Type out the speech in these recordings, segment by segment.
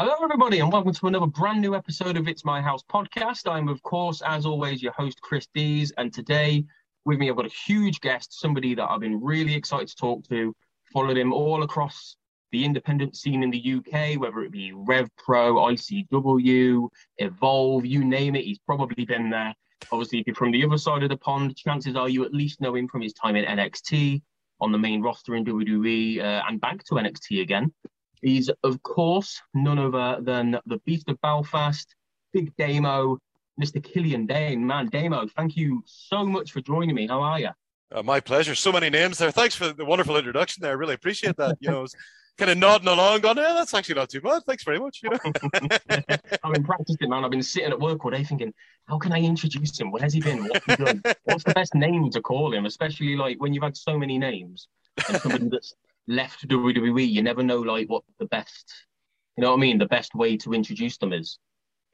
Hello, everybody, and welcome to another brand new episode of It's My House podcast. I'm, of course, as always, your host, Chris Dees, and today with me, I've got a huge guest, somebody that I've been really excited to talk to. Followed him all across the independent scene in the UK, whether it be Rev Pro, ICW, Evolve, you name it, he's probably been there. Obviously, if you're from the other side of the pond, chances are you at least know him from his time in NXT, on the main roster in WWE, uh, and back to NXT again. He's, of course, none other than the Beast of Belfast, Big Damo, Mr. Killian Dain. Man, Damo, thank you so much for joining me. How are you? Uh, my pleasure. So many names there. Thanks for the wonderful introduction there. I really appreciate that. You know, kind of nodding along, going, yeah, that's actually not too bad. Thanks very much. You know? I've been practicing, man. I've been sitting at work all day thinking, how can I introduce him? Where's he been? What's he done? What's the best name to call him? Especially like when you've had so many names and somebody that's left WWE, you never know like what the best, you know what I mean? The best way to introduce them is.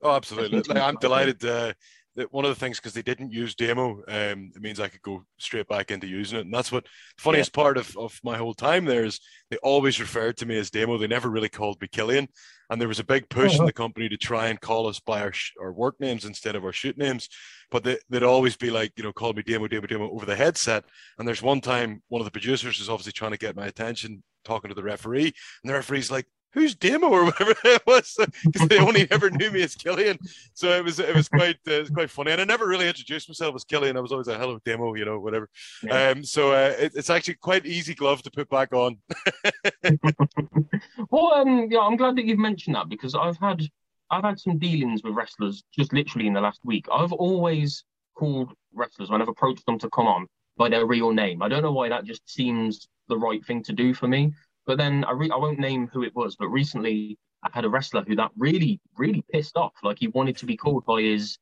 Oh, absolutely. Like, I'm delighted uh, that one of the things because they didn't use Damo, um, it means I could go straight back into using it, and that's what the funniest yeah. part of, of my whole time there is. They always referred to me as Damo. They never really called me Killian, and there was a big push uh-huh. in the company to try and call us by our sh- our work names instead of our shoot names. But they, would always be like, you know, call me Damo, Damo, Damo over the headset. And there's one time one of the producers was obviously trying to get my attention, talking to the referee, and the referee's like, who's Damo or whatever that was because they only ever knew me as Killian. So it was it was quite uh, it was quite funny, and I never really introduced myself as Killian. I was always a hello Damo, you know, whatever. Yeah. Um, so uh, it, it's actually quite easy glove to put back on. well, um, yeah, I'm glad that you've mentioned that because I've had I've had some dealings with wrestlers just literally in the last week. I've always called wrestlers when I've approached them to come on by their real name. I don't know why that just seems the right thing to do for me. But then I re- I won't name who it was, but recently I had a wrestler who that really really pissed off. Like he wanted to be called by his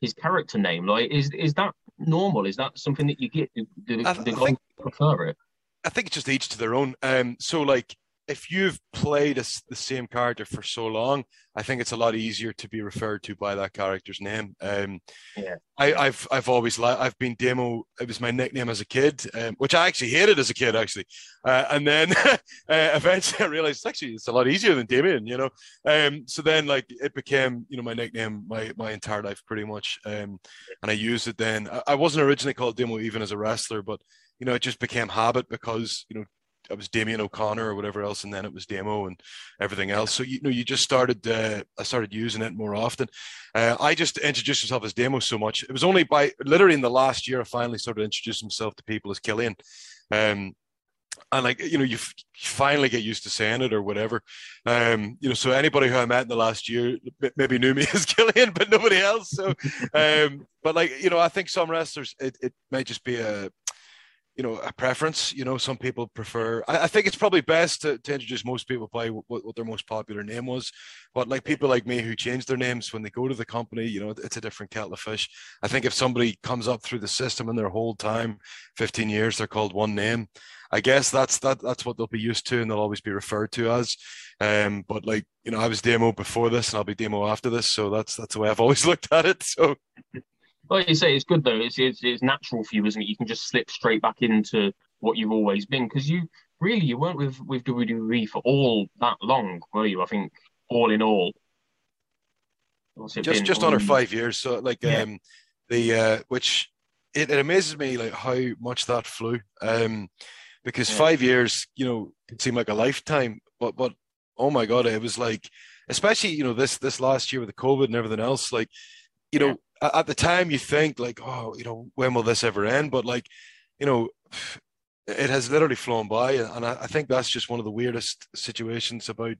his character name. Like is is that normal? Is that something that you get? Do, do the guys think, prefer it? I think it's just each to their own. Um, so like if you've played a, the same character for so long, I think it's a lot easier to be referred to by that character's name. Um, yeah. I, have I've always li- I've been Damo. It was my nickname as a kid, um, which I actually hated as a kid, actually. Uh, and then uh, eventually I realized actually it's a lot easier than Damian, you know. Um, so then like it became you know my nickname my my entire life pretty much, um, and I used it then. I, I wasn't originally called Damo even as a wrestler, but you know it just became habit because you know it was Damian O'Connor or whatever else, and then it was Damo and everything else. So you know, you just started. Uh, I started using it more often. Uh, I just introduced myself as Damo so much. It was only by literally in the last year I finally started introducing myself to people as Killian. Um, and like you know, you, f- you finally get used to saying it or whatever. Um, you know, so anybody who I met in the last year maybe knew me as Killian, but nobody else. So, um, but like you know, I think some wrestlers it, it may just be a you know a preference. You know, some people prefer. I, I think it's probably best to, to introduce most people by what, what their most popular name was. But like people like me who change their names when they go to the company, you know, it's a different kettle of fish. I think if somebody comes up through the system in their whole time, 15 years, they're called one name. I guess that's that that's what they'll be used to and they'll always be referred to as. Um, but like you know, I was Damo before this and I'll be Damo after this, so that's that's the way I've always looked at it. So like you say, it's good though. It's, it's it's natural for you, isn't it? You can just slip straight back into what you've always been because you really you weren't with with WWE for all that long, were you? I think all in all, just been? just under five years. So like yeah. um the uh which it, it amazes me like how much that flew. Um because yeah. five years, you know, can seem like a lifetime, but but oh my god, it was like especially you know this this last year with the COVID and everything else, like you know at the time you think like, oh, you know, when will this ever end? But like, you know, it has literally flown by, and I, I think that's just one of the weirdest situations about,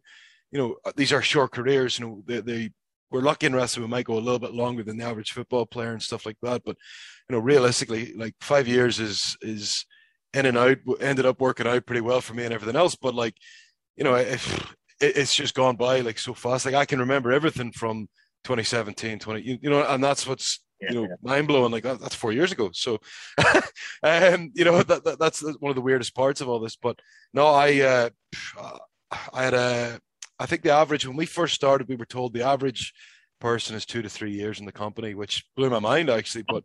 you know, these are short careers. You know, they, they we're lucky in wrestling we might go a little bit longer than the average football player and stuff like that. But you know, realistically, like five years is is in and out. Ended up working out pretty well for me and everything else. But like, you know, if it's just gone by like so fast. Like I can remember everything from 2017, 20, you, you know, and that's what's you know yeah. mind blowing. Like that, that's four years ago. So, um, you know, that, that, that's one of the weirdest parts of all this. But no, I uh, I had a I think the average when we first started, we were told the average person is two to three years in the company, which blew my mind actually. But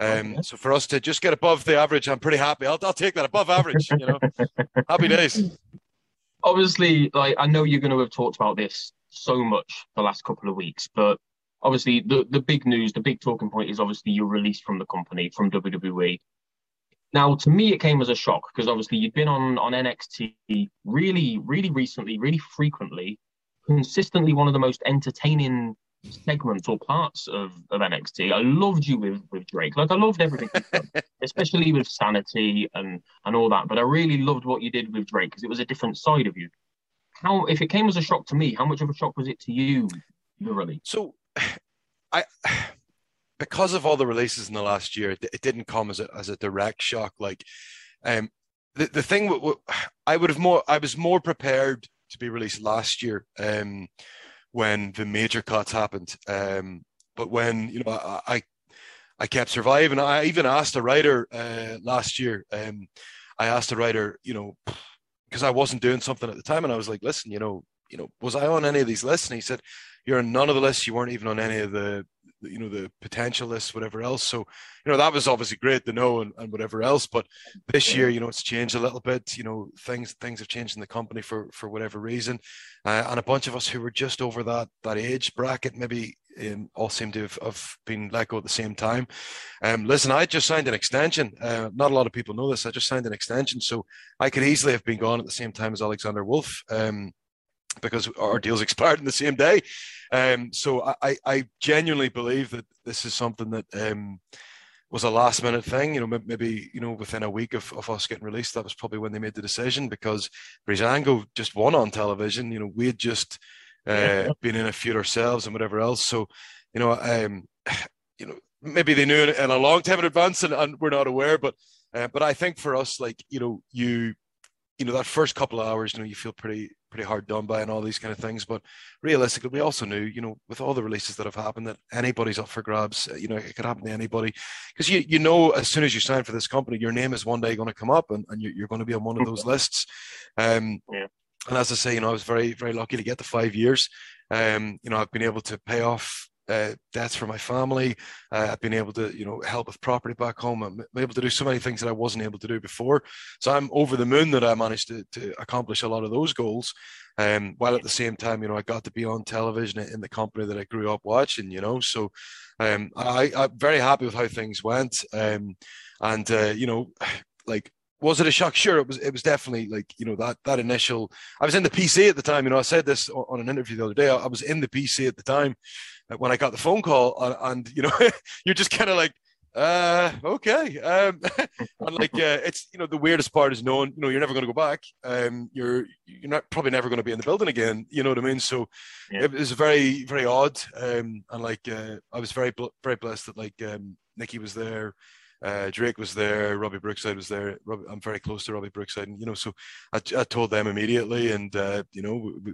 um, so for us to just get above the average, I'm pretty happy. I'll, I'll take that above average. You know, happy days. Obviously, like I know you're going to have talked about this so much the last couple of weeks. But obviously, the, the big news, the big talking point is obviously you're released from the company, from WWE. Now, to me, it came as a shock because obviously you'd been on, on NXT really, really recently, really frequently, consistently one of the most entertaining segments or parts of, of NXT. I loved you with, with Drake. Like I loved everything, especially with Sanity and, and all that. But I really loved what you did with Drake because it was a different side of you how if it came as a shock to me, how much of a shock was it to you, really? So, I because of all the releases in the last year, it, didn't come as a as a direct shock. Like, um, the the thing I would have more I was more prepared to be released last year, um, when the major cuts happened. Um, but when you know I, I I kept surviving. I even asked a writer uh, last year. Um, I asked a writer, you know, because I wasn't doing something at the time, and I was like, listen, you know, you know, was I on any of these lists? And he said, you're on none of the lists. You weren't even on any of the, you know, the potential lists, whatever else. So, you know, that was obviously great to know and, and whatever else. But this year, you know, it's changed a little bit. You know, things things have changed in the company for for whatever reason, uh, and a bunch of us who were just over that that age bracket, maybe um, all seem to have, have, been let go at the same time. Um, listen, I just signed an extension. Uh, not a lot of people know this. I just signed an extension, so I could easily have been gone at the same time as Alexander Wolf um, because our deals expired in the same day. Um, so I, I, genuinely believe that this is something that um, was a last minute thing. You know, maybe you know within a week of, of us getting released, that was probably when they made the decision because Breezango just won on television. You know, we had just uh, been in a feud ourselves and whatever else. So, you know, um, you know, maybe they knew in a long time in advance and, and we're not aware. But, uh, but I think for us, like you know, you, you know, that first couple of hours, you know, you feel pretty pretty hard done by and all these kind of things. But realistically, we also knew, you know, with all the releases that have happened, that anybody's up for grabs. Uh, you know, it could happen to anybody because you you know as soon as you sign for this company, your name is one day going to come up and, and you're, you're going to be on one of those lists. Um, yeah and as I say, you know, I was very, very lucky to get the five years. Um, you know, I've been able to pay off uh, debts for my family. Uh, I've been able to, you know, help with property back home. I'm able to do so many things that I wasn't able to do before. So I'm over the moon that I managed to, to accomplish a lot of those goals. Um, while at the same time, you know, I got to be on television in the company that I grew up watching. You know, so um, I, I'm very happy with how things went. Um, and uh, you know, like was it a shock? Sure, it was. It was definitely like you know that that initial. I was in the PC at the time. You know, I said this on an interview the other day. I was in the PC at the time uh, when I got the phone call, and, and you know, you're just kind of like, uh, okay. Um, and like, uh, it's you know, the weirdest part is knowing, you know, you're never going to go back. Um, you're you're not probably never going to be in the building again. You know what I mean? So yeah. it was very very odd. Um, and like, uh, I was very very blessed that like um, Nikki was there Uh, Drake was there, Robbie Brookside was there. Robbie, I'm very close to Robbie Brookside, and you know, so I, I told them immediately, and uh, you know, we, we,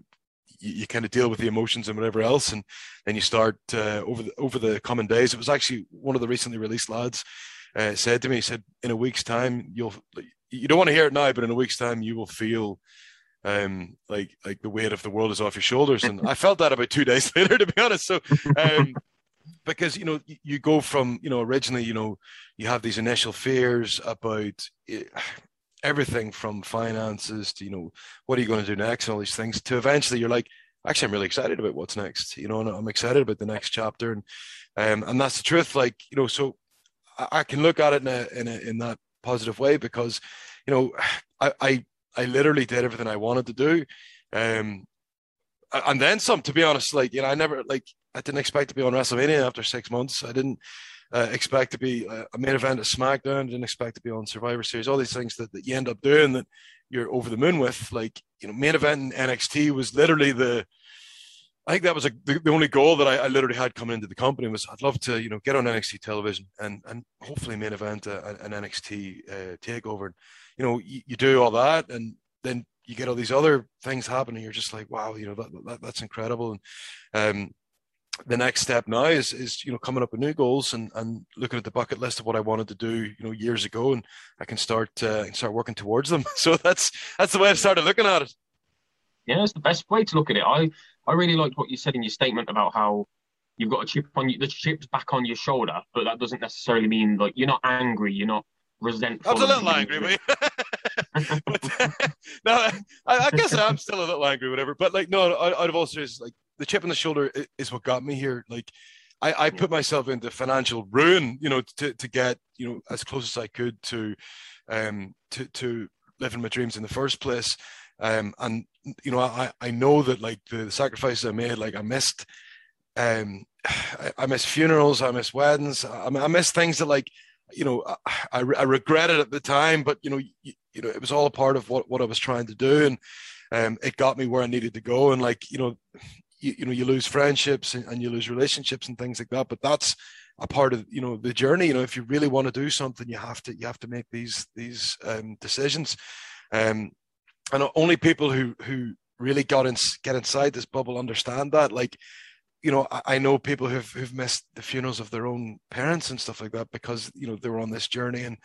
you, you, kind of deal with the emotions and whatever else, and then you start uh, over the over the coming days. It was actually one of the recently released lads uh, said to me, he said, in a week's time, you'll you don't want to hear it now, but in a week's time, you will feel um like like the weight of the world is off your shoulders and i felt that about two days later to be honest so um because you know you go from you know originally you know you have these initial fears about eh, everything from finances to you know what are you going to do next and all these things to eventually you're like actually i'm really excited about what's next you know and i'm excited about the next chapter and um and that's the truth like you know so i, can look at it in a, in a, in that positive way because you know i i i literally did everything i wanted to do um and then some to be honest like you know i never like I didn't expect to be on WrestleMania after six months. I didn't uh, expect to be uh, a main event at SmackDown. I didn't expect to be on Survivor Series. All these things that, that you end up doing that you're over the moon with. Like you know, main event in NXT was literally the. I think that was a, the, the only goal that I, I, literally had coming into the company was I'd love to you know get on NXT television and and hopefully main event a, an NXT uh, takeover. You know, you, you do all that and then you get all these other things happening. You're just like, wow, you know that, that that's incredible. And um, the next step now is is you know coming up with new goals and and looking at the bucket list of what I wanted to do you know years ago and I can start uh, start working towards them. So that's that's the way I've started looking at it. Yeah, it's the best way to look at it. I I really liked what you said in your statement about how you've got a chip on you, the chip's back on your shoulder, but that doesn't necessarily mean like you're not angry, you're not resentful. I was a little angry, but, but no, I, I, guess I'm still a little angry, whatever. But like, no, out of all seriousness, like the chip on the shoulder is what got me here. Like I, I put myself into financial ruin, you know, to, to get, you know, as close as I could to, um, to, to living my dreams in the first place. Um, and you know, I, I know that like the, sacrifices I made, like I missed, um, I, I missed funerals, I missed weddings, I, I missed things that like, you know, I, I regretted at the time, but you know, you, you know, it was all a part of what, what I was trying to do. And, um, it got me where I needed to go. And like, you know, you, you know you lose friendships and, and, you lose relationships and things like that but that's a part of you know the journey. You know if you really want to do something you have to you have to make these these um, decisions. Um, and only people who who really got in get inside this bubble understand that. Like you know I, I know people who've who've missed the funerals of their own parents and stuff like that because you know they were on this journey and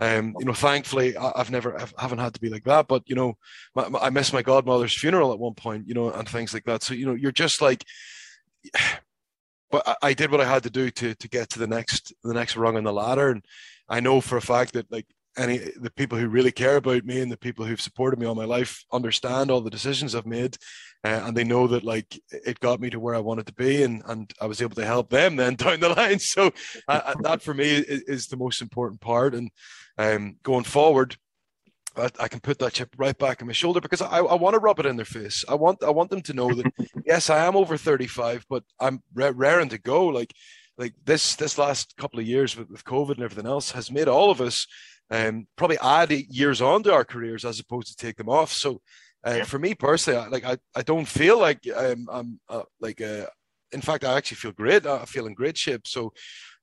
um, you know, thankfully, I, have never, I haven't had to be like that. But you know, my, my, I missed my godmother's funeral at one point, you know, and things like that. So you know, you're just like, but I, I did what I had to do to to get to the next the next rung on the ladder, and I know for a fact that like any the people who really care about me and the people who've supported me all my life understand all the decisions I've made, uh, and they know that like it got me to where I wanted to be, and and I was able to help them then down the line. So uh, that for me is, is, the most important part, and um, going forward. I, I, can put that chip right back in my shoulder because I, I want to rub it in their face. I want I want them to know that yes, I am over 35, but I'm raring to go. Like like this this last couple of years with, with COVID and everything else has made all of us um, probably add years on to our careers as opposed to take them off. So uh, yeah. for me personally, I, like I, I don't feel like um, I'm uh, like uh, in fact I actually feel great. I feel in great shape. So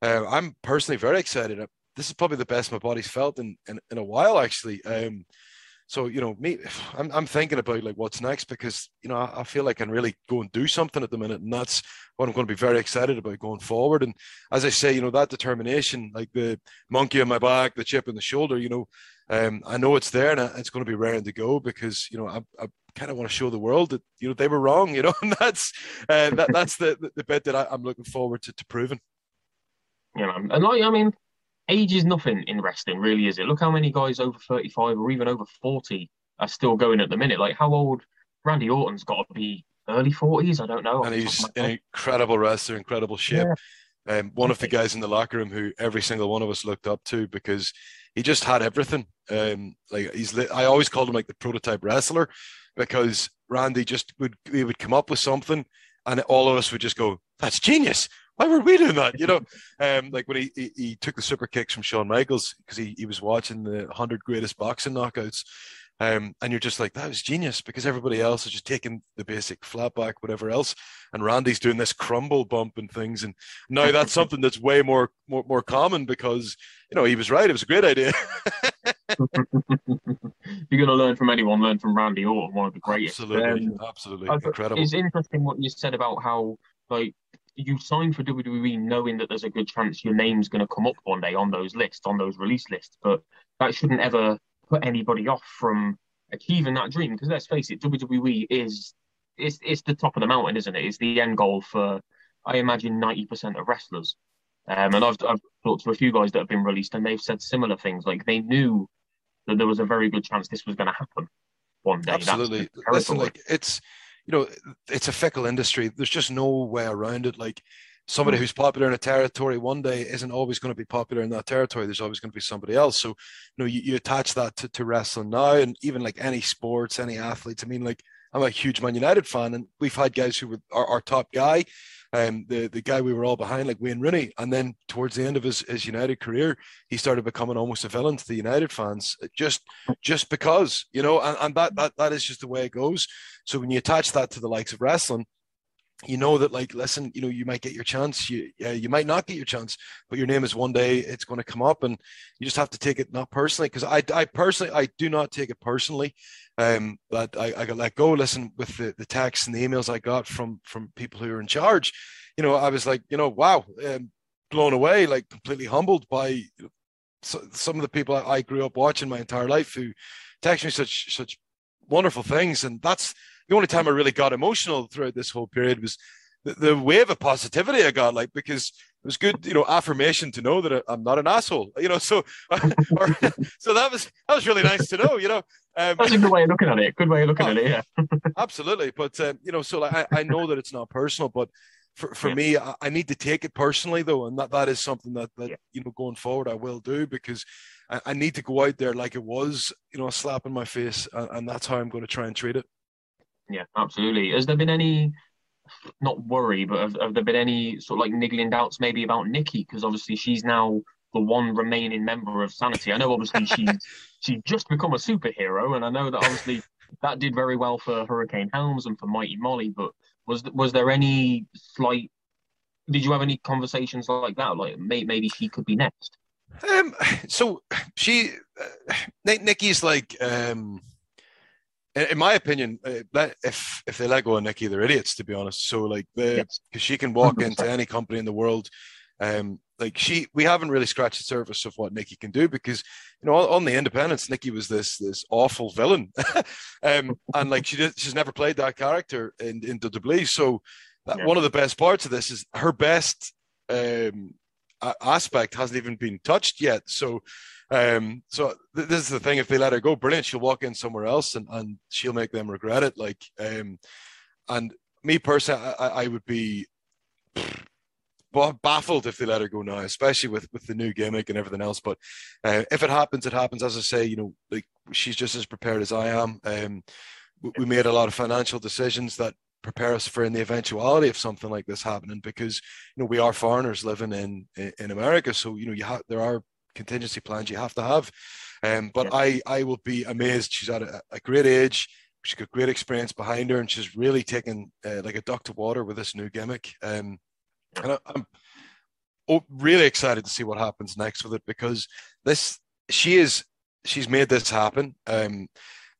uh, I'm personally very excited. This is probably the best my body's felt in in, in a while actually. Um, so you know me I'm, I'm thinking about like what's next because you know I, I, feel like I can really go and do something at the minute and that's what I'm going to be very excited about going forward. And as I say you know that determination like the monkey on my back the chip on the shoulder you know um, I know it's there and it's going to be raring to go because you know I, I kind of want to show the world that you know they were wrong you know and that's uh, that, that's the, the, bit that I, am looking forward to, to proving. Yeah and like I mean age is nothing in wrestling, really, is it? Look how many guys over 35 or even over 40 are still going at the minute. Like, how old Randy Orton's got to be? Early 40s? I don't know. And he's an incredible wrestler, incredible shape. Yeah. Um, one of the guys in the locker room who every single one of us looked up to because he just had everything. Um, like he's, I always called him like the prototype wrestler because Randy just would he would come up with something, and all of us would just go, "That's genius! Why were we doing that? You know, um, like when he, he, he took the super kicks from Shawn Michaels because he, he was watching the hundred greatest boxing knockouts, Um, and you're just like, that was genius because everybody else is just taking the basic flat back, whatever else. And Randy's doing this crumble bump and things. And now that's something that's way more, more, more common because, you know, he was right. It was a great idea. You're going to learn from anyone, learn from Randy Orton, one of the greatest. Absolutely. Um, Absolutely. Incredible. It's interesting what you said about how, like, you sign for WWE knowing that there's a good chance your name's going to come up one day on those lists, on those release lists. But that shouldn't ever put anybody off from achieving that dream. Because let's face it, WWE is it's it's the top of the mountain, isn't it? It's the end goal for I imagine ninety percent of wrestlers. Um, and I've I've talked to a few guys that have been released, and they've said similar things. Like they knew that there was a very good chance this was going to happen one day. Absolutely. Listen, like it's you know it's a fickle industry. There's just no way around it. Like somebody hmm. who's popular in a territory one day isn't always going to be popular in that territory. There's always going to be somebody else. So, you know, you, you attach that to, to wrestling now and even like any sports, any athletes. I mean, like I'm a huge Man United fan and we've had guys who were our, our top guy, um, the, the guy we were all behind, like Wayne Rooney. And then towards the end of his, his United career, he started becoming almost a villain to the United fans just, just because, you know, and, and that, that, that is just the way it goes. So when you attach that to the likes of wrestling, you know that like listen you know you might get your chance. You uh, you might not get your chance but your name is one day it's going to come up and you just have to take it not personally because I, I personally i do not take it personally um but i, I got let go listen with the, the texts and the emails i got from from people who are in charge. You know i was like you know wow um, blown away like completely humbled by you know, so, some of the people I, I grew up watching my entire life who text me such such wonderful things and that's the only time I really got emotional throughout this whole period was the, the wave of positivity I got, like because it was good, you know, affirmation to know that I'm not an asshole, you know. So, or, so that was that was really nice to know, you know. Um, That's a good way of looking at it. Good way of looking at it, yeah. absolutely, but um, you know, so like I, I know that it's not personal, but for, for yeah. me, I, I, need to take it personally though, and that that is something that that yeah. you know going forward I will do because I, I, need to go out there like it was, you know, a slap in my face, and, and that's how I'm going to try and treat it. Yeah, absolutely. Has there been any, not worry, but have, have there been any sort of like niggling doubts maybe about Nikki? Because obviously she's now the one remaining member of Sanity. I know obviously she's she's just become a superhero, and I know that obviously that did very well for Hurricane Helms and for Mighty Molly. But was was there any slight? Did you have any conversations like that? Like maybe she could be next. Um. So she, uh, Nikki's like um in my opinion, uh, if if they let go of Nikki, they're idiots to be honest. So like, because yes. she can walk into any company in the world, um, like she, we haven't really scratched the surface of what Nikki can do because you know on, the independents, Nikki was this this awful villain, um, and like she did, she's never played that character in in WWE. So that, yeah. one of the best parts of this is her best um, aspect hasn't even been touched yet. So um, so th- this is the thing: if they let her go, brilliant. She'll walk in somewhere else, and, and she'll make them regret it. Like, um, and me personally, I, I would be baffled if they let her go now, especially with with the new gimmick and everything else. But uh, if it happens, it happens. As I say, you know, like she's just as prepared as I am. Um, we made a lot of financial decisions that prepare us for in the eventuality of something like this happening because you know we are foreigners living in in America so you know you have there are contingency plans you have to have. Um, but yeah. I, I will be amazed. She's at a, a, great age. She's got great experience behind her, and she's really taken uh, like a duck to water with this new gimmick. Um, and I, am oh, really excited to see what happens next with it because this she is she's made this happen. Um,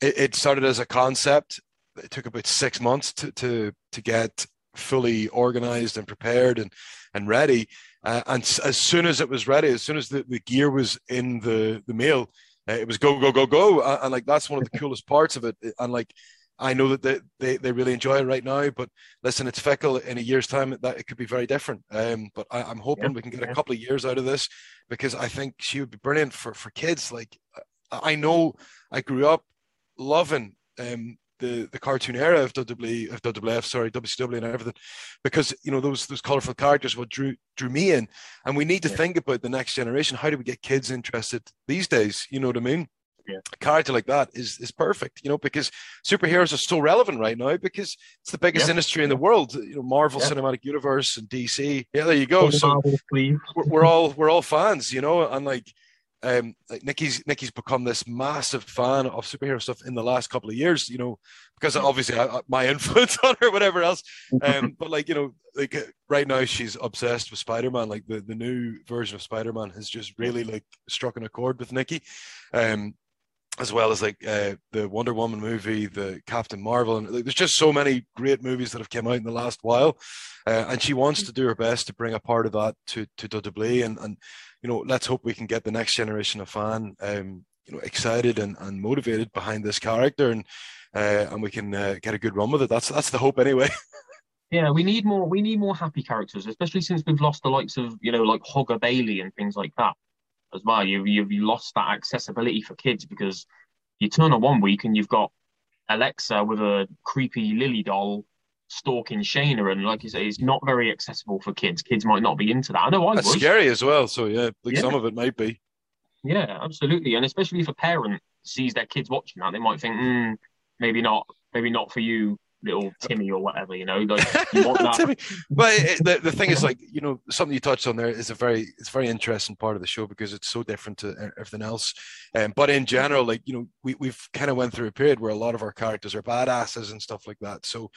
it, it started as a concept. It took about six months to to to get fully organized and prepared and and ready. Uh, and as soon as it was ready, as soon as the, the gear was in the the mail, uh, it was go go go go. And, and, like that's one of the coolest parts of it. And like I know that they, they, they really enjoy it right now. But listen, it's fickle. In a year's time, that it could be very different. Um, but I, am hoping yeah, we can get yeah. a couple of years out of this because I think she would be brilliant for for kids. Like I know I grew up loving um, the the cartoon era of WWE, of WWF, sorry, WCW and everything, because you know those those colorful characters what drew drew me in, and we need to yeah. think about the next generation. How do we get kids interested these days? You know what I mean? Yeah. A character like that is is perfect, you know, because superheroes are so relevant right now because it's the biggest yeah. industry in the world. You know, Marvel yeah. Cinematic Universe and DC. Yeah, there you go. So we're, we're all we're all fans, you know, and like um, like Nikki's Nikki's become this massive fan of superhero stuff in the last couple of years. You know, because obviously I, my influence on her, whatever else. Um, but like you know, like right now she's obsessed with Spider Man. Like the the new version of Spider Man has just really like struck an accord with Nikki. Um, as well as like uh, the Wonder Woman movie, the Captain Marvel, and like, there's just so many great movies that have come out in the last while, uh, and she wants to do her best to bring a part of that to to WWE, and and you know let's hope we can get the next generation of fan, um, you know, excited and, and motivated behind this character, and uh, and we can uh, get a good run with it. That's that's the hope anyway. Yeah, we need more. We need more happy characters, especially since we've lost the likes of you know like Hugger Bayley and things like that as well. You've, you've lost that accessibility for kids because you turn on one week and you've got Alexa with a creepy Lily doll stalking Shayna, and like you say, it's not very accessible for kids. Kids might not be into that. I know I That's was. scary as well. So yeah, like yeah. some of it might be. Yeah, absolutely, and especially if a parent sees their kids watching that, they might think, mm, maybe not, maybe not for you little Timmy or whatever, you know. Like you. Timmy. But it, the, the thing is, like you know, something you touched on there is a very it's a very interesting part of the show because it's so different to everything else. Um, but in general, like you know, we we've kind of went through a period where a lot of our characters are badasses and stuff like that. So,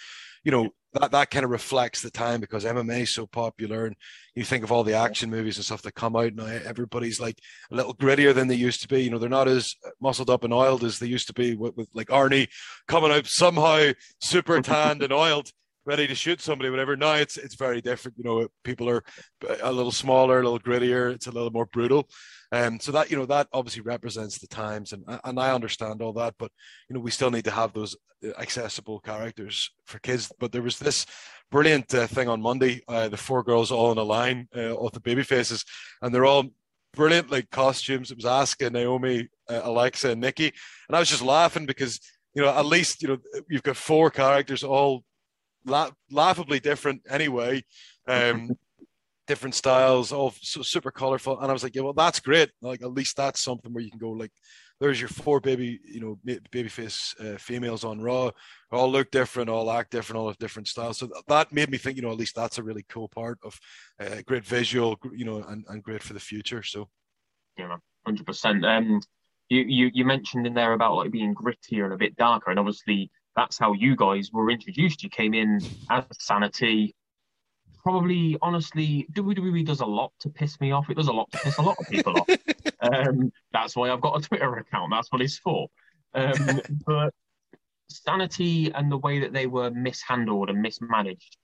you know, that that kind of reflects the time because MMA is so popular, and you think of all the action movies and stuff that come out now. Everybody's like a little grittier than they used to be. You know, they're not as muscled up and oiled as they used to be with, with like Arnie coming out somehow super tanned and oiled ready to shoot somebody, whatever. Now it's it's very different. You know, people are a little smaller, a little grittier. It's a little more brutal. Um, so that you know that obviously represents the times, and and I understand all that, but you know we still need to have those accessible characters for kids. But there was this brilliant uh, thing on Monday, uh, the four girls all in a line uh, the baby faces, and they're all brilliant like costumes. It was Asuka, Naomi, uh, Alexa, and Nikki, and I was just laughing because you know at least you know you've got four characters all la- laughably different anyway. Um, different styles, all so super colorful. And I was like, yeah, well, that's great. Like, at least that's something where you can go like, there's your four baby, you know, babyface uh, females on Raw, all look different, all act different, all have different styles. So that made me think, you know, at least that's a really cool part of uh, great visual, you know, and, and great for the future. So, yeah, hundred percent. Um, you, you you mentioned in there about like being grittier and a bit darker, and obviously that's how you guys were introduced. You came in as Sanity, probably honestly WWE does a lot to piss me off. It does a lot to piss a lot of people off. Um, that's why I've got a Twitter account. That's what it's for. Um, but sanity and the way that they were mishandled and mismanaged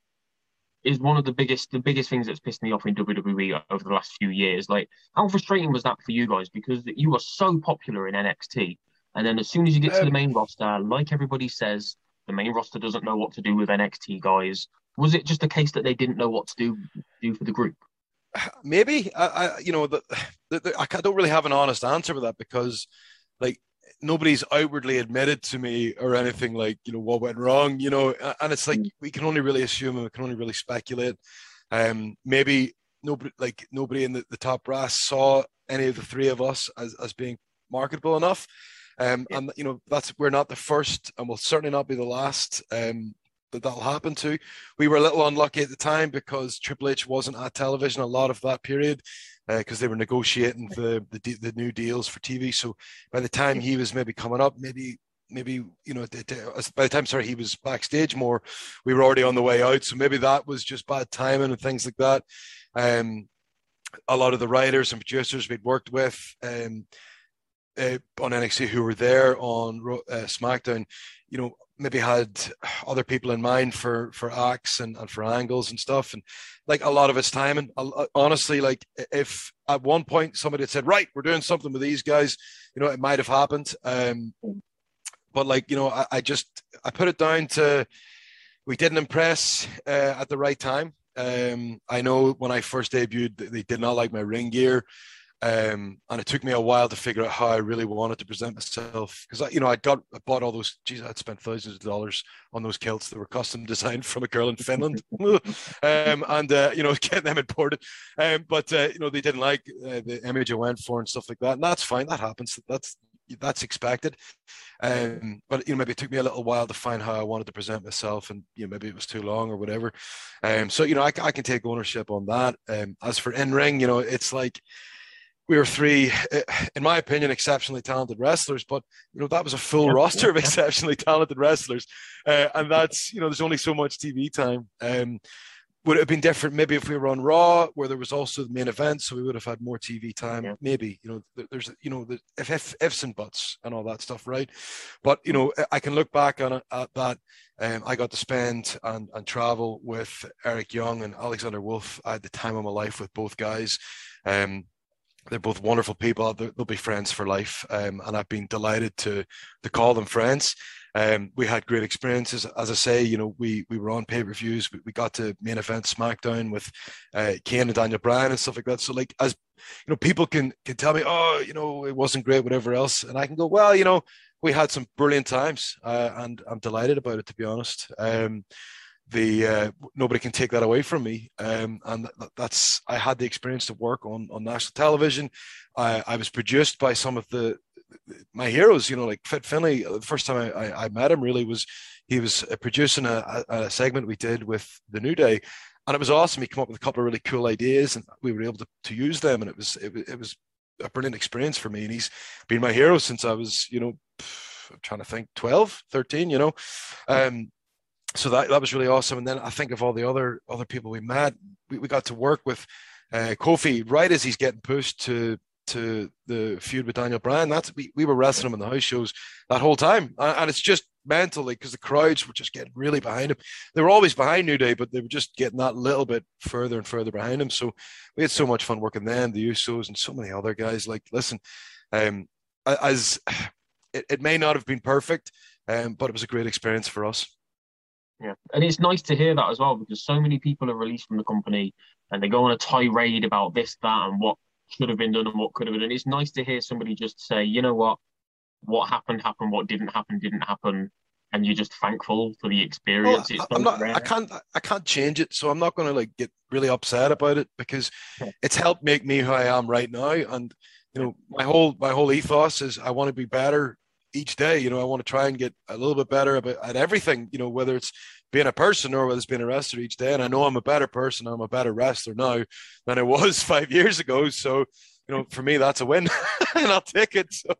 is one of the biggest the biggest things that's pissed me off in WWE over the last few years. Like how frustrating was that for you guys because you were so popular in NXT, and then as soon as you get to the um, main roster, like everybody says, the main roster doesn't know what to do with NXT guys was it just a case that they didn't know what to do do for the group? Maybe I, I you know, the, the, the, I don't really have an honest answer for that because, like, nobody's outwardly admitted to me or anything like you know what went wrong. You know, and it's like mm. we can only really assume and we can only really speculate. Um, maybe nobody like nobody in the, the top brass saw any of the three of us as as being marketable enough. Um, yeah. and you know that's we're not the first, and we'll certainly not be the last um, that that'll happen to. We were a little unlucky at the time because Triple H wasn't at television a lot of that period because uh, they were negotiating the, the, the new deals for TV. So by the time he was maybe coming up, maybe maybe you know by the time sorry he was backstage more, we were already on the way out. So maybe that was just bad timing and things like that. Um, a lot of the writers and producers we'd worked with. Um, uh, on NXT who were there on uh, SmackDown, you know, maybe had other people in mind for for acts and, and for angles and stuff. And like a lot of his it's timing. Honestly like if at one point somebody had said right we're doing something with these guys you know it might have happened. Um but like you know i, I just i put it down to we didn't impress uh, at the right time. Um i know when i first debuted they did not like my ring gear um, and it took me a while to figure out how I really wanted to present myself because you know I got I bought all those. Geez, I'd spent thousands of dollars on those kilts that were custom designed from a girl in Finland, um, and uh, you know getting them imported. Um, but uh, you know they didn't like uh, the image I went for and stuff like that, and that's fine. That happens. That's that's expected. Um, but you know, maybe it took me a little while to find how I wanted to present myself, and you know, maybe it was too long or whatever. Um, so you know, I, I can take ownership on that. Um, as for in ring, you know, it's like we were three, in my opinion, exceptionally talented wrestlers. But you know that was a full roster of exceptionally talented wrestlers, uh, and that's you know there's only so much TV time. Um, would it have been different maybe if we were on Raw, where there was also the main event, so we would have had more TV time? Yeah. Maybe you know, there's you know the if, if ifs and buts and all that stuff, right? But you know, I can look back on at that. Um, I got to spend and, and travel with Eric Young and Alexander Wolf. I had the time of my life with both guys. Um, they're both wonderful people. They'll be friends for life, um, and I've been delighted to to call them friends. Um, we had great experiences. As I say, you know, we we were on pay per views. We, we, got to main event SmackDown with uh, Kane and Daniel Bryan and stuff like that. So, like, as you know, people can can tell me, oh, you know, it wasn't great, whatever else, and I can go, well, you know, we had some brilliant times, uh, and I'm delighted about it, to be honest. Um, the uh, nobody can take that away from me, um, and that's I had the experience to work on on national television. I, I was produced by some of the my heroes, you know, like Fit Finlay. Uh, the first time I, I, I met him really was he was uh, producing a, a, segment we did with the New Day, and it was awesome. He came up with a couple of really cool ideas, and we were able to, to use them, and it was it, it was a brilliant experience for me. And he's been my hero since I was, you know, I'm trying to think, 12, 13, you know. Um, so that that was really awesome. And then I think of all the other other people we met. We, we got to work with uh, Kofi right as he's getting pushed to to the feud with Daniel Bryan. That's we, we were wrestling him in the house shows that whole time, and it's just mentally because the crowds were just getting really behind him. They were always behind New Day, but they were just getting that little bit further and further behind him. So we had so much fun working them, the Usos, and so many other guys. Like, listen, um, as it, it may not have been perfect, um, but it was a great experience for us. Yeah, and it's nice to hear that as well because so many people are released from the company and they go on a tirade about this, that, and what should have been done and what could have been done. It's nice to hear somebody just say, you know what, what happened happened, what didn't happen didn't happen, and you're just thankful for the experience. Well, I'm not, I can't I can't change it, so I'm not going to like get really upset about it because it's helped make me who I am right now. And you know, my whole my whole ethos is I want to be better each day. You know, I want to try and get a little bit better at everything. You know, whether it's being a person or whether it's being a wrestler each day. And I know I'm a better person. I'm a better wrestler now than I was five years ago. So, you know, for me, that's a win, and I'll take it. So.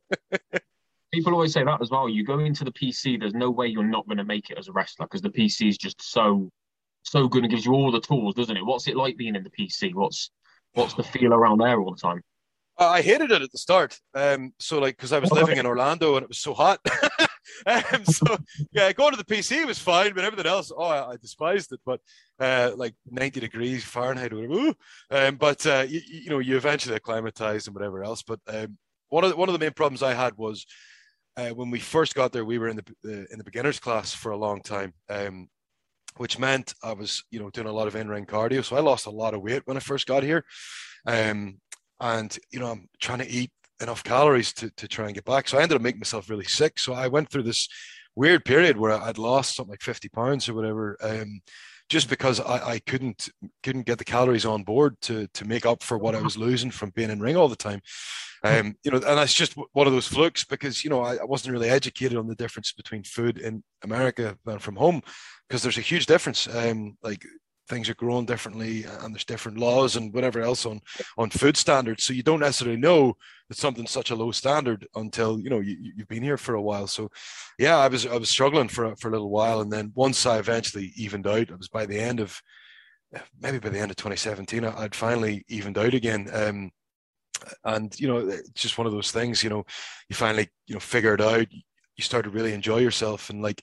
People always say that as well. You go into the PC, there's no way you're not going to make it as a wrestler because the PC is just so so good and gives you all the tools, doesn't it? What's it like being in the PC? What's what's the feel around there all the time? I hated it at the start. Um, so like because I was living in Orlando and it was so hot. um, so yeah, going to the PC was fine, but everything else, oh, I, I despised it. But uh, like 90 degrees Fahrenheit or whatever. Um, but uh, you, you, know, you eventually acclimatized and whatever else. But um, one of the, one of the main problems I had was uh, when we first got there, we were in the in the beginners class for a long time. Um, which meant I was, you know, doing a lot of in-ring cardio. So I lost a lot of weight when I first got here. Um, and you know i'm trying to eat enough calories to, to try and get back so i ended up making myself really sick so i went through this weird period where i'd lost something like 50 pounds or whatever um, just because I, I couldn't couldn't get the calories on board to to make up for what I was losing from being in ring all the time. Um, you know, and that's just one of those flukes because you know I, I wasn't really educated on the difference between food in America and from home because there's a huge difference. Um, like things are grown differently and there's different laws and whatever else on on food standards. So you don't necessarily know that something's such a low standard until you know you, you've been here for a while. So yeah i was i was struggling for for a little while. And then once i eventually evened out it was by the end of maybe by the end of 2017 i'd finally evened out again. Um, and you know it's just one of those things you know you finally you know figure it out. You start to really enjoy yourself. And like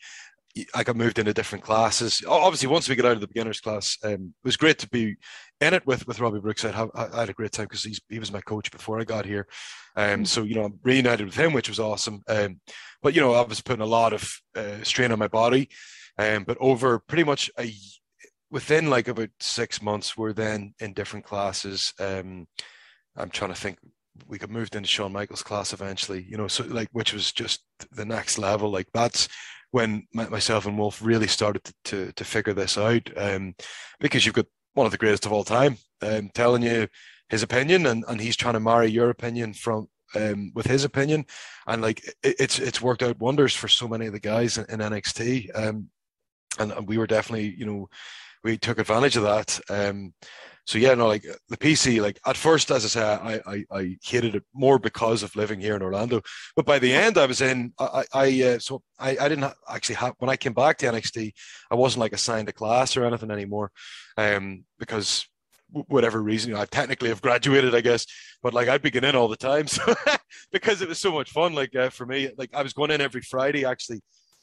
I got moved into different classes. Obviously, once we get out of the beginners class, um, it was great to be in it with with Robbie Brooks. I had, I had a great time because he was my coach before I got here. Um, so you know, I'm reunited with him, which was awesome. Um, but you know, I was putting a lot of uh, strain on my body. Um, but over pretty much a within like about six months, we're then in different classes. Um, I'm trying to think. We got moved into Shawn Michaels' class eventually, you know, so like which was just the next level. Like that's when myself and Wolf really started to, to, to figure this out, um, because you've got one of the greatest of all time um, telling you his opinion, and, and he's trying to marry your opinion from um, with his opinion, and like it, it's it's worked out wonders for so many of the guys in, in NXT, um, and, and, we were definitely you know we took advantage of that. Um, so yeah, no, like the PC, like at first, as I say, I, I, I hated it more because of living here in Orlando. But by the end, I was in. I, I uh, so I, I didn't actually have when I came back to NXT, I wasn't like assigned a class or anything anymore, um, because whatever reason, you know, I technically have graduated, I guess, but like I'd be getting in all the time, so because it was so much fun. Like uh, for me, like I was going in every Friday actually.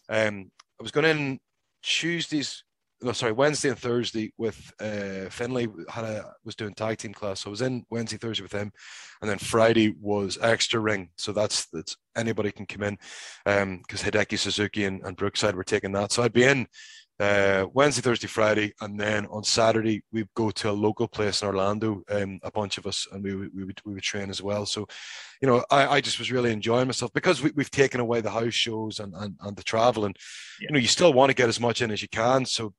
Um, I was going in Tuesdays no, sorry, Wednesday and Thursday with uh, Finlay had a was doing tag team class, so I was in Wednesday, Thursday with him, and then Friday was extra ring. So that's that's anybody can come in, because um, Hideki Suzuki and, and Brookside were taking that. So I'd be in uh, Wednesday, Thursday, Friday, and then on Saturday we'd go to a local place in Orlando, um, a bunch of us, and we, we would we would train as well. So, you know, I, I just was really enjoying myself because we, have taken away the house shows and, and, and the travel, and yeah. you know, you still want to get as much in as you can. So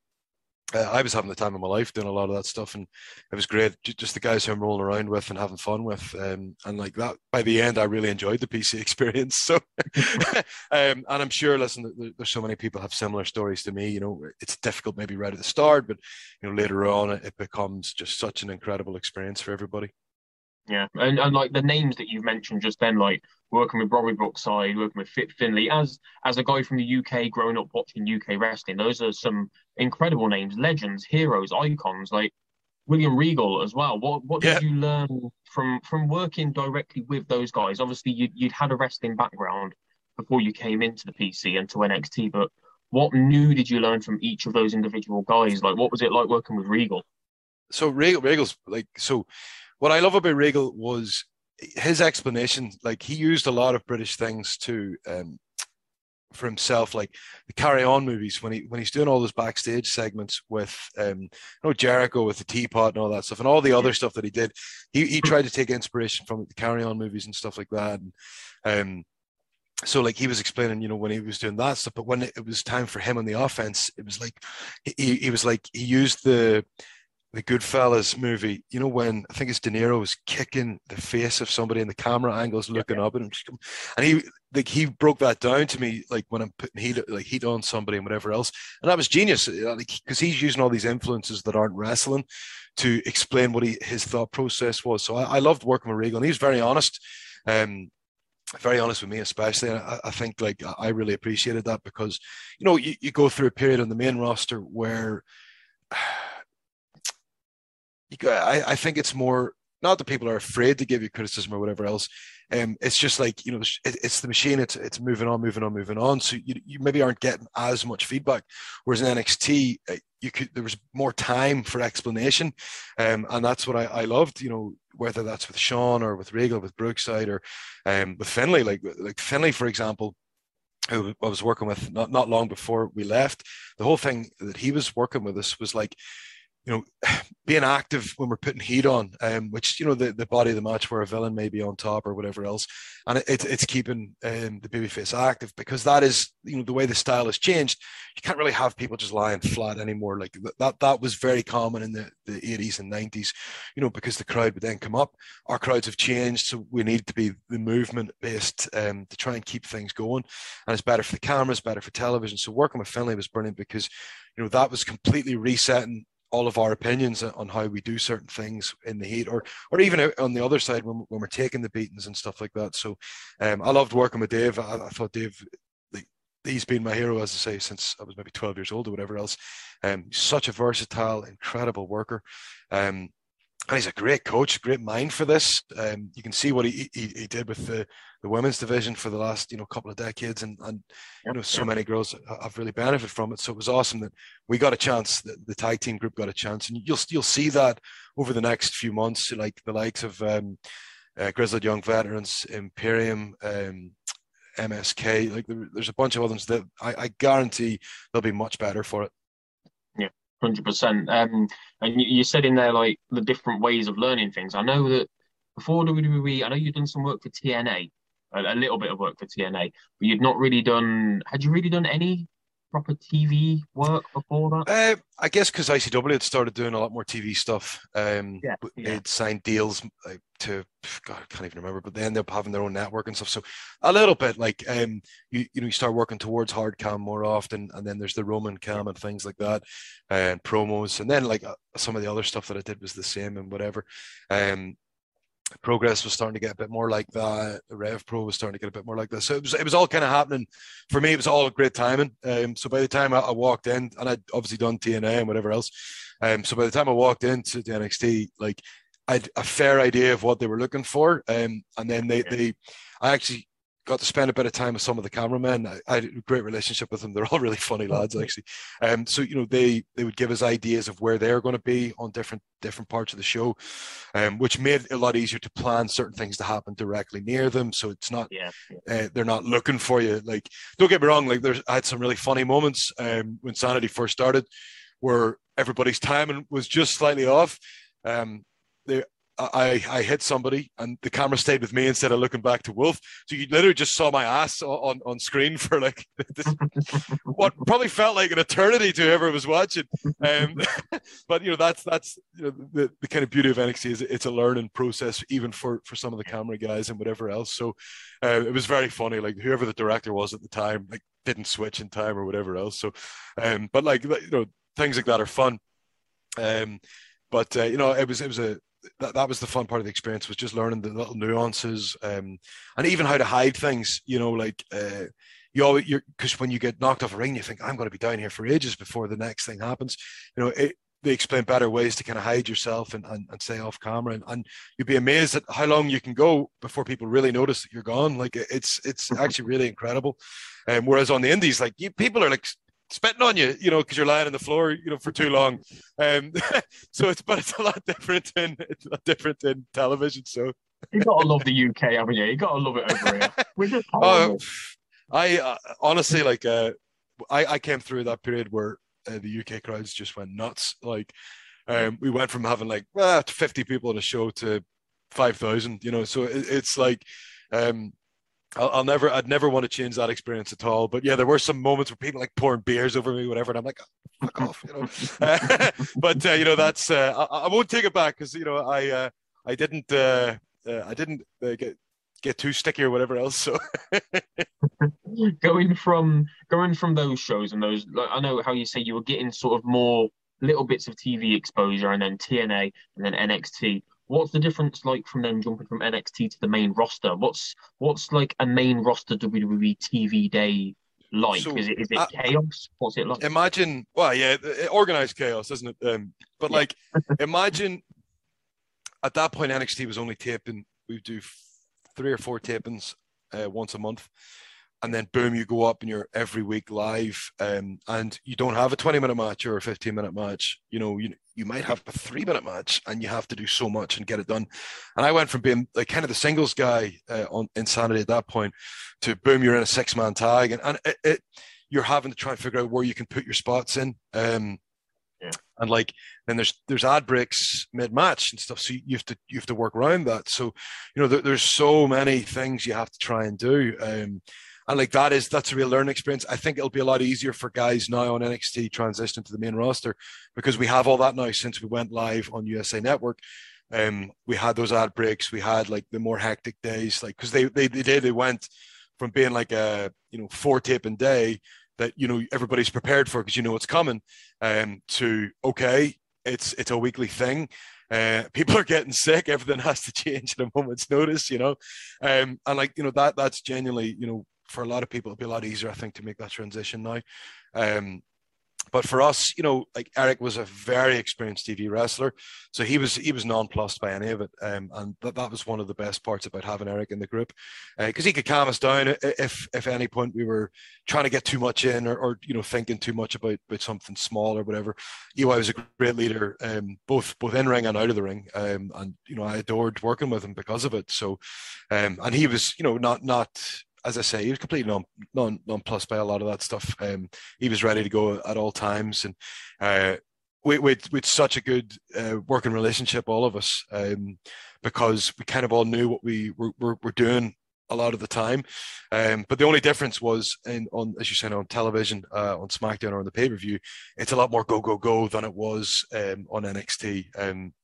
uh, I was having the time of my life doing a lot of that stuff, and it was great. Just the guys who I'm rolling around with and having fun with, um, and like that. By the end, I really enjoyed the PC experience. So, um, and I'm sure, listen, there's so many people have similar stories to me. You know, it's difficult maybe right at the start, but you know, later on, it becomes just such an incredible experience for everybody. Yeah, and, and like the names that you've mentioned just then, like working with Robbie Brookside, working with Fit Finlay, as as a guy from the UK growing up watching UK wrestling, those are some incredible names, legends, heroes, icons, like William Regal as well. What what did yeah. you learn from from working directly with those guys? Obviously, you you'd had a wrestling background before you came into the PC and to NXT, but what new did you learn from each of those individual guys? Like, what was it like working with Regal? So Regal, Regal's like so what I love about Regal was his explanation. Like he used a lot of British things to um, for himself, like the Carry On movies when he when he's doing all those backstage segments with um, you know Jericho with the teapot and all that stuff, and all the other stuff that he did. He he tried to take inspiration from the Carry On movies and stuff like that. And, um, so like he was explaining, you know, when he was doing that stuff, but when it was time for him on the offense, it was like he, he was like he used the the Goodfellas movie, you know, when I think it's De Niro was kicking the face of somebody and the camera angles looking yeah. up at him, and he like he broke that down to me, like when I'm putting heat like heat on somebody and whatever else, and that was genius, uh, like because he's using all these influences that aren't wrestling to explain what he his thought process was. So I, I loved working with Regal, he was very honest, um, very honest with me, especially. And I, I think like I really appreciated that because you know you, you go through a period on the main roster where I, I think it's more not that people are afraid to give you criticism or whatever else. Um, it's just like you know, it, it's the machine. It's it's moving on, moving on, moving on. So you, you maybe aren't getting as much feedback. Whereas in NXT, uh, you could there was more time for explanation, um, and that's what I, I loved. You know, whether that's with Shawn or with Regal, with Brookside or um, with Finlay, Like like Finlay, for example, who I was working with not not long before we left. The whole thing that he was working with us was like you know, being active when we're putting heat on, um, which you know the, the body of the match where a villain may be on top or whatever else, and it, it's keeping um, the babyface active because that is you know the way the style has changed. You can't really have people just lying flat anymore. Like that that was very common in the the 80s and 90s, you know, because the crowd would then come up. Our crowds have changed, so we need to be the movement based um, to try and keep things going, and it's better for the cameras, better for television. So working with Finlay was brilliant because you know that was completely resetting all of our opinions on how we do certain things in the heat or or even on the other side when, when we're taking the beatings and stuff like that. So um, i loved working with dave. I, I thought dave he's been my hero as i say since i was maybe 12 years old or whatever else. Um, such a versatile incredible worker. Um, and he's a great coach, great mind for this. Um, you can see what he, he, he did with the, the women's division for the last you know couple of decades, and and you know so many girls have really benefited from it. So it was awesome that we got a chance. The, the tag team group got a chance, and you'll you'll see that over the next few months, like the likes of um, uh, Grizzled Young Veterans, Imperium. Um, MSK, like there, there's a bunch of others that I, I guarantee they'll be much better for it. Hundred percent. Um, and you, you, said in there like the different ways of learning things. I know that before WWE, I know you've done some work for TNA, a, a, little bit of work for TNA, but you'd not really done. Had you really done any proper TV work before that? Uh, I guess because ICW had started doing a lot more TV stuff. Um, yeah, yeah. They'd signed deals like, to God, I can't even remember, but they ended up having their own network and stuff. So a little bit like um, you you know you start working towards hard cam more often, and then there's the roaming cam and things like that, and promos, and then like uh, some of the other stuff that I did was the same and whatever. Um, Progress was starting to get a bit more like that. Rev Pro was starting to get a bit more like that. So it was it was all kind of happening for me. It was all great timing. Um, so by the time I, I, walked in, and I'd obviously done TNA and whatever else. Um, so by the time I walked into the NXT, like I had a fair idea of what they were looking for. Um, and then they they I actually got to spend a bit of time with some of the cameramen. I, I, had a great relationship with them. They're all really funny lads, actually. Um, so you know, they they would give us ideas of where they're going to be on different different parts of the show, um, which made it a lot easier to plan certain things to happen directly near them. So it's not yeah. uh, they're not looking for you. Like, don't get me wrong. Like, there's I had some really funny moments um, when Sanity first started, where everybody's timing was just slightly off. Um, they I, I hit somebody and the camera stayed with me instead of looking back to Wolfe. So you literally just saw my ass on, on screen for like this, what probably felt like an eternity to whoever was watching. Um, but you know that's that's you know, the, the kind of beauty of NXT is it's a learning process even for for some of the camera guys and whatever else. So uh, it was very funny. Like whoever the director was at the time, like didn't switch in time or whatever else. So, um, but like you know things like that are fun. Um, but uh, you know it was it was a that, that was the fun part of the experience was just learning the little nuances um, and even how to hide things you know like uh, you always you're because when you get knocked off a ring you think i'm going to be down here for ages before the next thing happens. You know it, they explain better ways to kind of hide yourself and, and, and stay off camera and, and you'd be amazed at how long you can go before people really notice that you're gone. Like it's it's actually really incredible. Um, whereas on the indies like you, people are like spitting on you, you know, because you're lying on the floor, you know, for too long. Um, so it's but it's a lot different in it's a lot different in television. So you gotta love the UK, haven't you? You gotta love it over here. We're just uh, I uh, honestly like uh, I I came through that period where uh, the UK crowds just went nuts. Like um, we went from having like uh, 50 people in a show to 5,000, you know. So it, it's like um, I'll, I'll, never, I'd never want to change that experience at all. But yeah, there were some moments where people like pouring beers over me, whatever, and I'm like, oh, fuck off, you know. but uh, you know, that's uh, I, I, won't take it back because you know I uh, I didn't uh, uh, I didn't uh, get get too sticky or whatever else. So going from going from those shows and those, like, I know how you say you were getting sort of more little bits of TV exposure and then TNA and then NXT what's the difference like from them jumping from NXT to the main roster? What's what's like a main roster WWE TV day like? So, is it is it uh, chaos? What's it like? Imagine, well, yeah, organized chaos, isn't it? Um, but like, imagine at that point NXT was only taping. We'd do three or four tapings uh, once a month, and then boom, you go up and you're every week live, um, and you don't have a 20 minute match or a 15 minute match. You know, you you might have a three minute match, and you have to do so much and get it done. And I went from being like kind of the singles guy uh, on Insanity at that point to boom, you're in a six man tag, and and it, it, you're having to try and figure out where you can put your spots in. Um, yeah. And like then there's there's ad breaks mid match and stuff, so you have to you have to work around that. So you know there, there's so many things you have to try and do. Um, and like that is that's a real learning experience. I think it'll be a lot easier for guys now on NXT transition to the main roster because we have all that now since we went live on USA Network. Um, we had those ad breaks, we had like the more hectic days, like because they, they they did they went from being like a you know four taping day that you know everybody's prepared for because you know it's coming, um, to okay, it's it's a weekly thing. Uh, people are getting sick. Everything has to change at a moment's notice, you know, um, and like you know that that's genuinely you know for a lot of people, it'll be a lot easier, I think, to make that transition now. Um, but for us, you know, like Eric was a very experienced TV wrestler, so he was he was nonplussed by any of it, um, and that, that was one of the best parts about having Eric in the group, because uh, he could calm us down if if any point we were trying to get too much in or, or you know thinking too much about about something small or whatever. EY was a great leader, um, both both in ring and out of the ring, um, and you know I adored working with him because of it. So, um, and he was you know not not as I say, he was completely non, non nonplussed by a lot of that stuff. Um, he was ready to go at all times, and uh, we with with such a good uh, working relationship, all of us, um, because we kind of all knew what we were, were, were doing a lot of the time. Um, but the only difference was in on as you said on television, uh, on SmackDown or on the pay per view, it's a lot more go go go than it was um, on NXT. Um,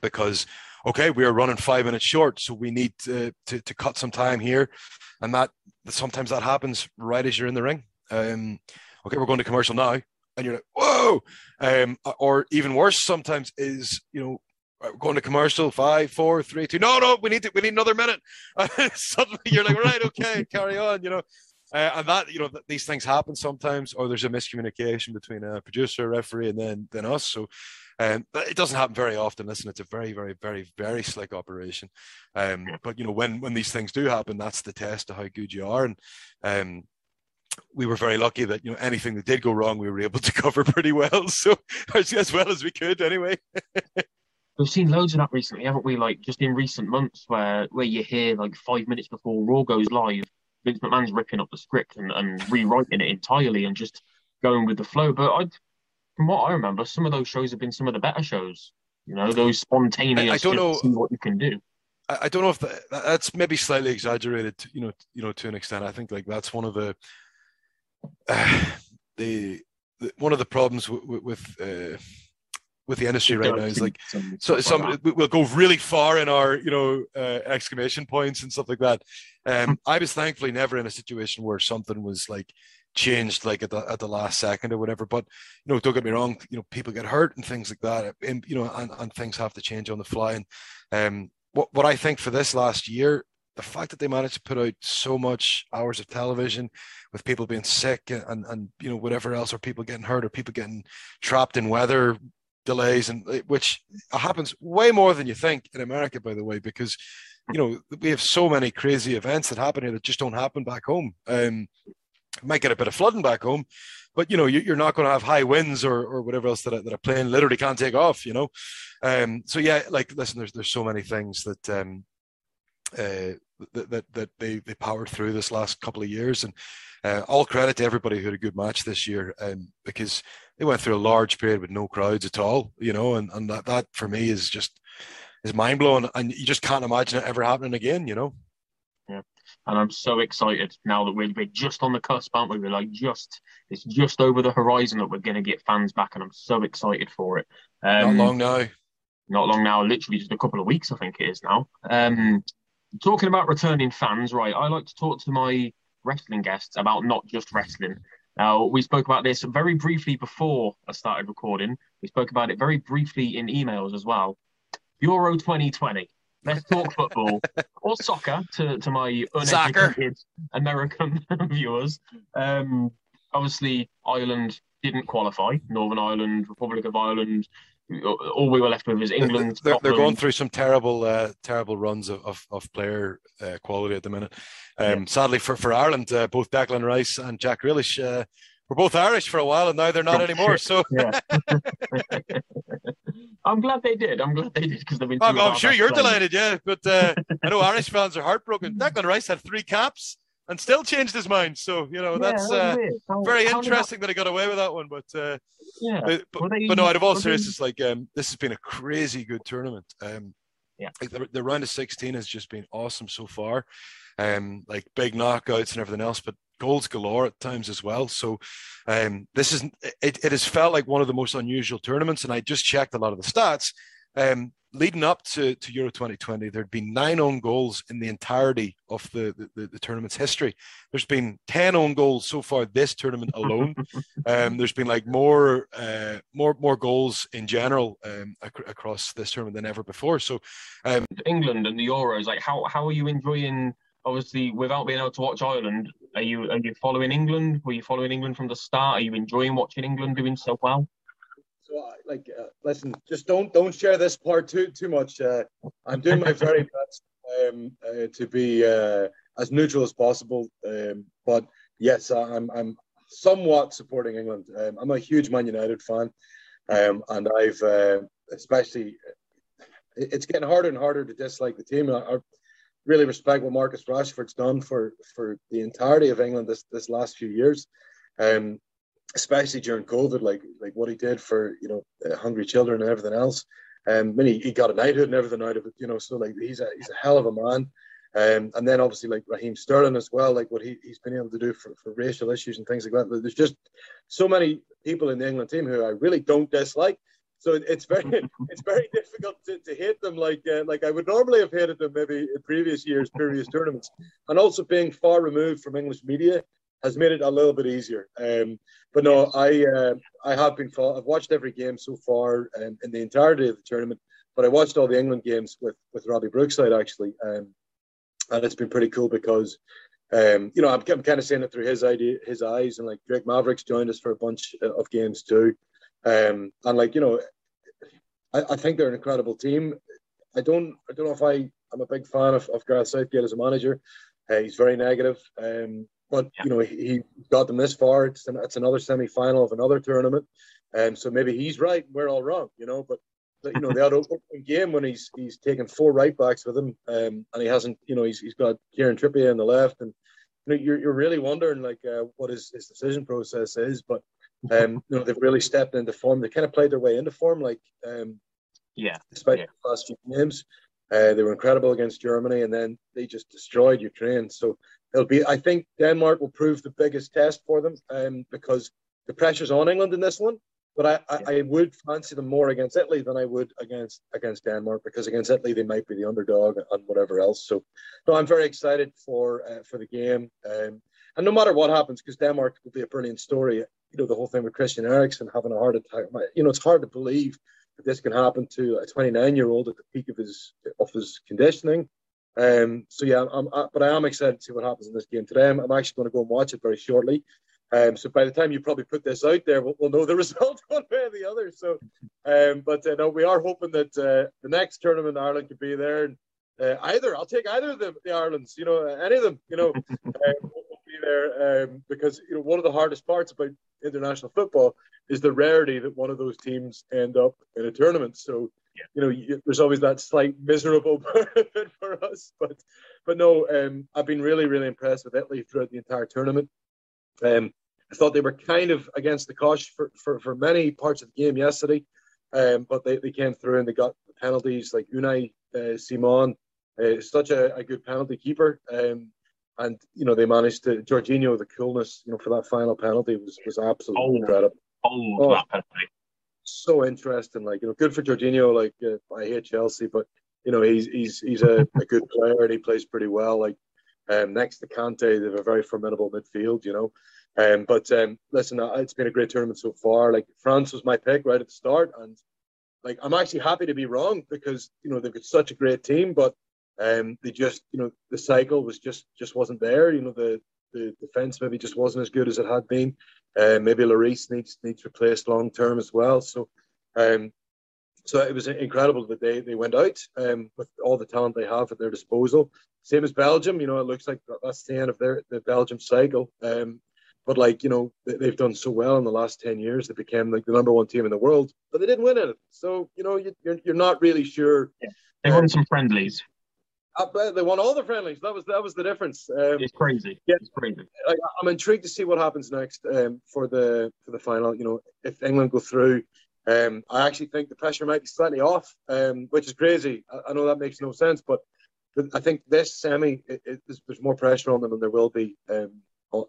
because okay, we are running five minutes short, so we need to, to, to cut some time here, and that sometimes that happens right as you're in the ring. Um, okay, we're going to commercial now, and you're like, whoa, um, or even worse, sometimes is you know we're going to commercial five, four, three, two. No, no, we need to, we need another minute. Suddenly you're like, right, okay, carry on. You know, uh, and that you know th- these things happen sometimes, or there's a miscommunication between a producer, referee, and then then us. So um, it doesn't happen very often. Listen, it's a very, very, very, very slick operation. Um, but you know, when when these things do happen, that's the test of how good you are. And um, we were very lucky that you know anything that did go wrong, we were able to cover pretty well. So as well as we could, anyway. We've seen loads of that recently, haven't we? Like just in recent months, where where you hear like five minutes before Raw goes live, Vince McMahon's ripping up the script and, and rewriting it entirely and just going with the flow. But I from what I remember, some of those shows have been some of the better shows. You know, those spontaneous. I, I don't know what you can do. I, I don't know if that, that's maybe slightly exaggerated. You know, you know, to an extent. I think like that's one of the uh, the, the, one of the problems with with, uh, with the industry right now is like so some we'll go really far in our you know uh, exclamation points and stuff like that. Um, I was thankfully never in a situation where something was like changed like at the at the last second or whatever. But you know, don't get me wrong, you know, people get hurt and things like that, and you know, and, and things have to change on the fly. And um, what what I think for this last year, the fact that they managed to put out so much hours of television with people being sick and, and, you know whatever else, or people getting hurt, or people getting trapped in weather delays, and uh, which happens way more than you think in America, by the way, because you know we have so many crazy events that happen here that just don't happen back home. Um, might get a bit of flooding back home, but you know you, are not going to have high winds or, or whatever else that a, that a plane literally can't take off. You know, um, so yeah, like listen, there's there's so many things that um, uh, that, that that they they powered through this last couple of years, and uh, all credit to everybody who had a good match this year, um, because they went through a large period with no crowds at all. You know, and and that that for me is just is mind blowing, and you just can't imagine it ever happening again. You know. And I'm so excited now that we're, we're just on the cusp, aren't we? We're like just it's just over the horizon that we're going to get fans back, and I'm so excited for it. Um, not long now. Not long now. Literally just a couple of weeks, I think it is now. Um, talking about returning fans, right? I like to talk to my wrestling guests about not just wrestling. Now, we spoke about this very briefly before I started recording. We spoke about it very briefly in emails as well. Euro 2020. Let's talk football or soccer to, to my uneducated American viewers. Um, obviously, Ireland didn't qualify. Northern Ireland, Republic of Ireland. All we were left with is England. They're, they're going through some terrible, uh, terrible runs of, of, of player uh, quality at the minute. Um, yeah. Sadly for, for Ireland, uh, both Declan Rice and Jack Grealish uh, were both Irish for a while, and now they're not anymore. So. I'm glad they did. I'm glad they did because they've been. I'm, I'm sure you're delighted, yeah. But uh, I know Irish fans are heartbroken. Declan Rice had three caps and still changed his mind. So you know yeah, that's uh, how, very how interesting that... that he got away with that one. But uh, yeah, but, but, they, but, no, out of all seriousness, like um, this has been a crazy good tournament. Um, yeah, like the, the round of 16 has just been awesome so far. Um, like big knockouts and everything else, but goals galore at times as well. So um, this is it, it has felt like one of the most unusual tournaments. And I just checked a lot of the stats. Um, leading up to, to Euro 2020, there'd been nine own goals in the entirety of the, the, the, tournament's history. There's been 10 own goals so far this tournament alone. um, there's been like more uh, more more goals in general um, ac- across this tournament than ever before. So um, England and the Euros, like how, how are you enjoying obviously without being able to watch Ireland, are you are you following England? Were you following England from the start? Are you enjoying watching England doing so well? So, uh, like, uh, listen, just don't don't share this part too too much. Uh, I'm doing my very best um, uh, to be uh, as neutral as possible. Um, but yes, I'm I'm somewhat supporting England. Um, I'm a huge Man United fan, um, and I've uh, especially it's getting harder and harder to dislike the team. I, really respect what Marcus Rashford's done for for the entirety of England this this last few years, um, especially during COVID, like like what he did for you know hungry children and everything else. Um, mean, he, he got a knighthood and everything out of it, you know. So like he's a he's a hell of a man. Um, and then obviously like Raheem Sterling as well, like what he, he's been able to do for, for racial issues and things like that. There's just so many people in the England team who I really don't dislike. So it's very it's very difficult to, to hate them like uh, like I would normally have hated them maybe in previous years, previous tournaments. And also being far removed from English media has made it a little bit easier. Um, but no, I uh, I have been I've watched every game so far um, in the entirety of the tournament. But I watched all the England games with with Robbie Brookside actually, um, and it's been pretty cool because um, you know I'm, I'm kind of seeing it through his idea, his eyes, and like Drake Maverick's joined us for a bunch of games too, um, and like you know, I, I, think they're an incredible team. I don't I don't know if I I'm a big fan of, of Gareth Southgate as a manager. Uh, he's very negative, um, but yeah. you know he, he, got them this far. It's, an, it's another semi final of another tournament, and um, so maybe he's right. We're all wrong, you know. But you know, the other opening game when he's he's taken four right backs with him, um, and he hasn't, you know, he's he's got Kieran Trippier on the left, and you know, you're you're really wondering like uh, what his his decision process is, but um, you know, they've really stepped into form. They kind of played their way into form, like um, yeah, despite yeah. the last few games. Uh, they were incredible against Germany, and then they just destroyed Ukraine. So it'll be. I think Denmark will prove the biggest test for them, um, because the pressure's on England in this one. But I, I, I, would fancy them more against Italy than I would against against Denmark because against Italy they might be the underdog and whatever else. So, no, I'm very excited for uh, for the game. Um, and no matter what happens, because Denmark will be a brilliant story. You know, the whole thing with Christian Eriksen having a heart attack. You know, it's hard to believe that this can happen to a 29 year old at the peak of his of his conditioning. Um, so yeah, I'm, I, but I am excited to see what happens in this game today. I'm, I'm actually going to go and watch it very shortly. Um, so by the time you probably put this out there, we'll, we'll know the result one way or the other. So, um, but uh, no, we are hoping that uh, the next tournament Ireland could be there. And, uh, either I'll take either of the, the Irelands, you know, any of them, you know, um, there um, because you know one of the hardest parts about international football is the rarity that one of those teams end up in a tournament. So, yeah. you know, you, there's always that slight miserable benefit for us. But, but no, um, I've been really, really impressed with Italy throughout the entire tournament. Um, I thought they were kind of against the cosh for, for, for many parts of the game yesterday, um, but they, they came through and they got the penalties like Unai uh, Simon, uh, such a, a, good penalty keeper. Um, and you know they managed to Jorginho the coolness you know for that final penalty was was absolutely oh, incredible. Oh, oh that penalty. So interesting, like you know, good for Jorginho. Like uh, I hate Chelsea, but you know he's he's he's a, a good player and he plays pretty well. Like um, next to Kante, they have a very formidable midfield. You know, um, but um, listen, uh, it's been a great tournament so far. Like France was my pick right at the start, and like I'm actually happy to be wrong because you know they've got such a great team, but um, they just you know the cycle was just just wasn't there. You know the the defense maybe just wasn't as good as it had been. Uh, maybe Lloris needs needs replaced long term as well. So um, so it was incredible that they, they went out um, with all the talent they have at their disposal. Same as Belgium, you know, it looks like that's the end of their the Belgium cycle. Um, but like you know, they've done so well in the last ten years. They became like the number one team in the world, but they didn't win it. So you know, you, are you're, you're not really sure. Yeah. They won some friendlies. They won all the friendlies. That was that was the difference. Um, it's crazy. Yeah, it's crazy. I, am intrigued to see what happens next um, for the for the final. You know, if England go through, um, I actually think the pressure might be slightly off, um, which is crazy. I, I, know that makes no sense, but, but I think this semi, it, it, there's, there's, more pressure on them than there will be um,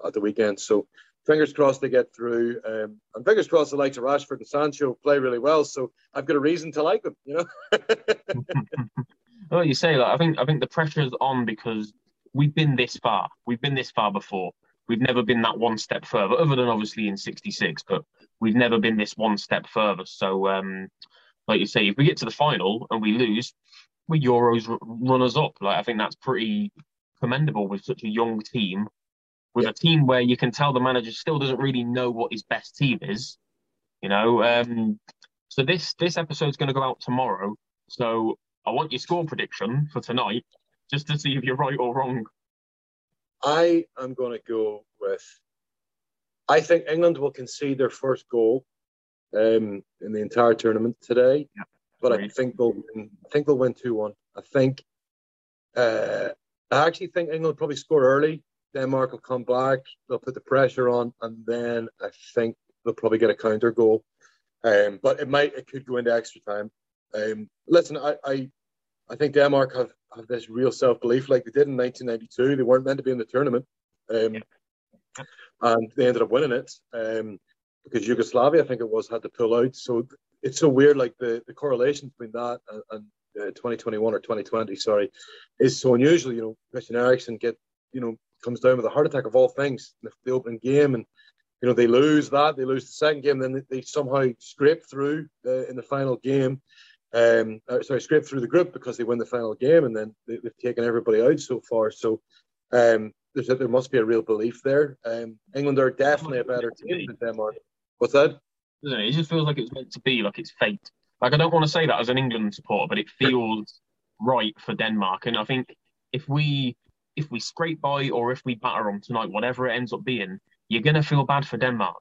at the weekend. So fingers crossed they get through. Um, and fingers crossed the likes of Rashford and Sancho play really well. So I've got a reason to like them, you know. well, you say that. I think I think the pressure is on because we've been this far. We've been this far before. We've never been that one step further, other than obviously in '66. But we've never been this one step further. So, um, like you say, if we get to the final and we lose, we're Euros runners up. Like I think that's pretty commendable with such a young team with yeah. a team where you can tell the manager still doesn't really know what his best team is. You know, um, so this this episode's going to go out tomorrow. So I want your score prediction for tonight, just to see if you're right or wrong. I am going to go with. I think England will concede their first goal um, in the entire tournament today, yeah, but I think they'll win, I think they'll win two one. I think. Uh, I actually think England will probably score early Denmark will come back. They'll put the pressure on, and then I think they'll probably get a counter goal. Um, but it might, it could go into extra time. Um, listen, I, I, I think Denmark have, have this real self belief, like they did in 1992. They weren't meant to be in the tournament, um, and they ended up winning it um, because Yugoslavia, I think it was, had to pull out. So it's so weird, like the, the correlation between that and, and uh, 2021 or 2020, sorry, is so unusual. You know, Christian Eriksen get you know comes down with a heart attack of all things, the, the opening game, and you know they lose that, they lose the second game, then they, they somehow scrape through uh, in the final game. Um, uh, sorry, scrape through the group because they win the final game, and then they, have taken everybody out so far. So um, there's a, there must be a real belief there. Um, England are definitely a better team than Denmark. What's that? Doesn't it? it just feels like it's meant to be, like it's fate. Like I don't want to say that as an England supporter, but it feels right for Denmark. And I think if we if we scrape by or if we batter them tonight, whatever it ends up being, you're gonna feel bad for Denmark.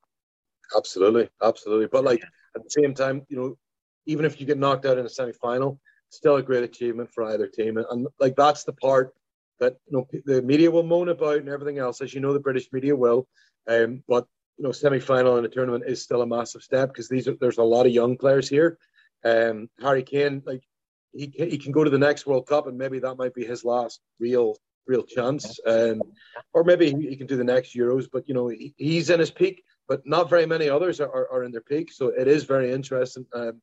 Absolutely, absolutely. But like at the same time, you know, even if you get knocked out in a semi final, still a great achievement for either team. And, and, like that's the part that you know the media will moan about and everything else, as you know, the British media will. Um, but you know, semi final in a tournament is still a massive step because these are, there's a lot of young players here. Um, Harry Kane, like he he can go to the next World Cup and maybe that might be his last real real chance. Um, or maybe he, he can do the next Euros, but you know he, he's in his peak, but not very many others are, are, are in their peak. So it is very interesting. Um,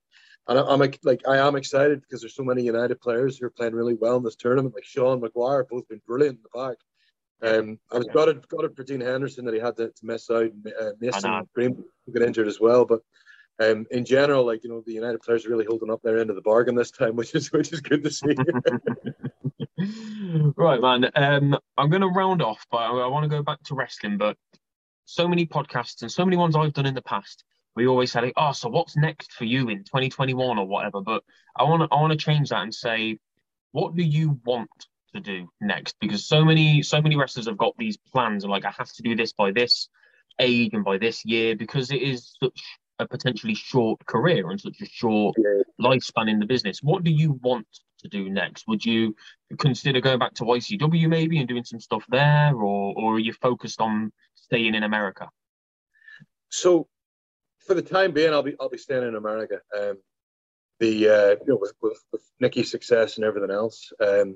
and I, am like I am excited because there's so many United players who are playing really well in this tournament, like Shaw Maguire, both been brilliant in the back. Um, I was gutted, gutted for Dean Henderson that he had to, to miss out. Uh, Mason Green got injured as well, but um, in general, like you know, the United players are really holding up their end of the bargain this time, which is which is good to see. right, man. Um, I'm going to round off, but I, I want to go back to wrestling. But so many podcasts and so many ones I've done in the past, we always say, "Oh, so what's next for you in 2021 or whatever?" But I want to I want to change that and say, what do you want to do next? Because so many so many wrestlers have got these plans and like I have to do this by this age and by this year because it is such a potentially short career and such a short lifespan in the business. What do you want to do next? Would you consider going back to ICW maybe and doing some stuff there, or or are you focused on staying in America? So, for the time being, I'll be I'll be staying in America. Um, the uh, you know with, with, with Nikki's success and everything else, um,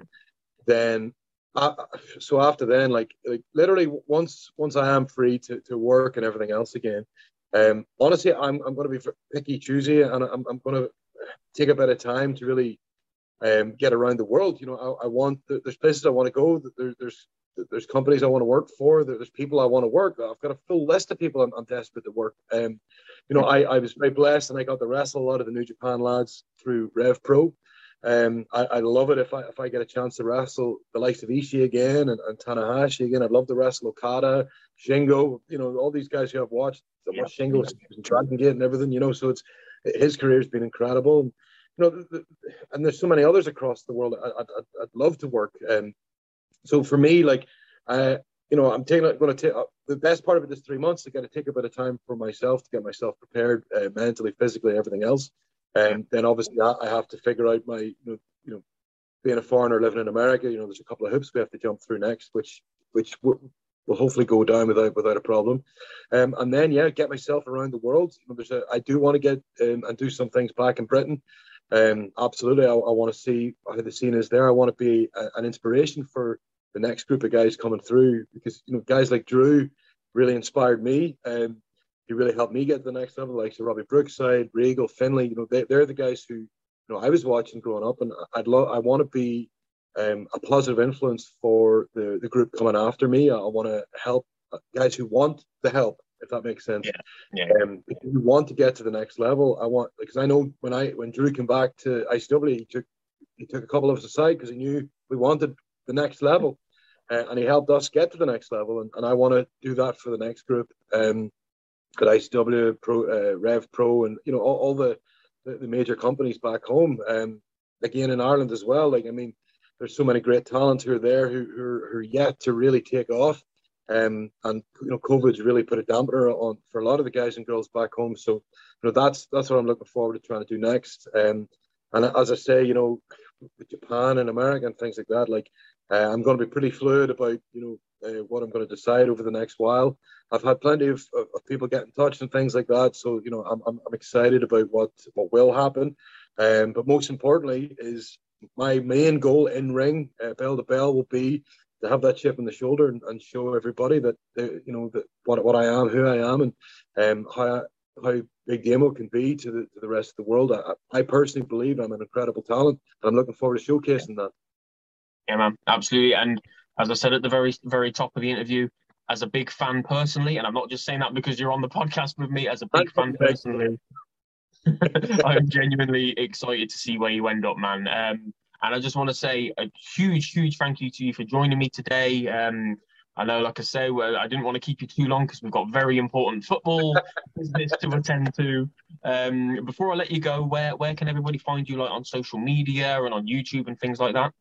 then uh, so after then, like like literally once once I am free to, to work and everything else again, um, honestly, I'm, I'm going to be picky, choosy, and I'm, I'm going to take a bit of time to really um, get around the world. You know, I, I want there's places I want to go. There, there's there's companies I want to work for. There's people I want to work. I've got a full list of people I'm, I'm desperate to work. Um, you know, I, I was very blessed and I got to wrestle a lot of the New Japan lads through Rev Pro. Um, I, I love it if I if I get a chance to wrestle the likes of Ishii again and, and Tanahashi again. I'd love to wrestle Okada, Shingo, you know, all these guys who I've watched, the yeah. Shingo and Dragon Gate and everything, you know. So it's his career's been incredible. And, you know, the, the, and there's so many others across the world. I, would I'd, I'd love to work. Um, so for me, like, uh, you know, I'm taking going to take uh, the best part of it is three months to get to take a bit of time for myself to get myself prepared uh, mentally, physically, everything else. And then obviously I have to figure out my, you know, you know, being a foreigner living in America, you know, there's a couple of hoops we have to jump through next, which which will hopefully go down without without a problem. Um, and then yeah, get myself around the world. You know, there's a, I do want to get um, and do some things back in Britain. Um, absolutely, I, I want to see how the scene is there. I want to be a, an inspiration for the next group of guys coming through because you know guys like Drew really inspired me. Um, he really helped me get to the next level, like so Robbie Brookside, Regal, Finlay. You know, they, they're the guys who you know I was watching growing up, and I'd love I want to be um, a positive influence for the, the group coming after me. I, I want to help guys who want the help, if that makes sense. Yeah. yeah. Um, if you want to get to the next level, I want because I know when I when Drew came back to ICW, he took he took a couple of us aside because he knew we wanted the next level, uh, and he helped us get to the next level. And, and I want to do that for the next group. Um, at ICW, Pro, uh, Rev Pro, and you know all, all the, the, the major companies back home. Um, again in Ireland as well. Like I mean, there's so many great talents who are there who, who, are, who are yet to really take off. Um, and you know, COVID's really put a dampener on for a lot of the guys and girls back home. So, you know, that's that's what I'm looking forward to trying to do next. Um, and as I say, you know, with Japan and America and things like that, like uh, I'm going to be pretty fluid about you know uh, what I'm going to decide over the next while. I've had plenty of, of, of, people get in touch and things like that, so you know I'm, I'm, I'm excited about what what will happen. Um, but most importantly is my main goal in ring, uh, bell to bell, will be to have that chip on the shoulder and, and show everybody that they, you know that what what I am, who I am, and um, how how big Damo can be to the to the rest of the world. I, I personally believe I'm an incredible talent, and I'm looking forward to showcasing that. Yeah, man, absolutely. And as I said at the very very top of the interview, as a big fan personally, and I'm not just saying that because you're on the podcast with me, as a big fan personally, I'm genuinely excited to see where you end up, man. Um, and I just want to say a huge, huge thank you to you for joining me today. Um, I know, like I say, well, I didn't want to keep you too long because we've got very important football business to attend to. Um, before I let you go, where where can everybody find you, like on social media and on YouTube and things like that?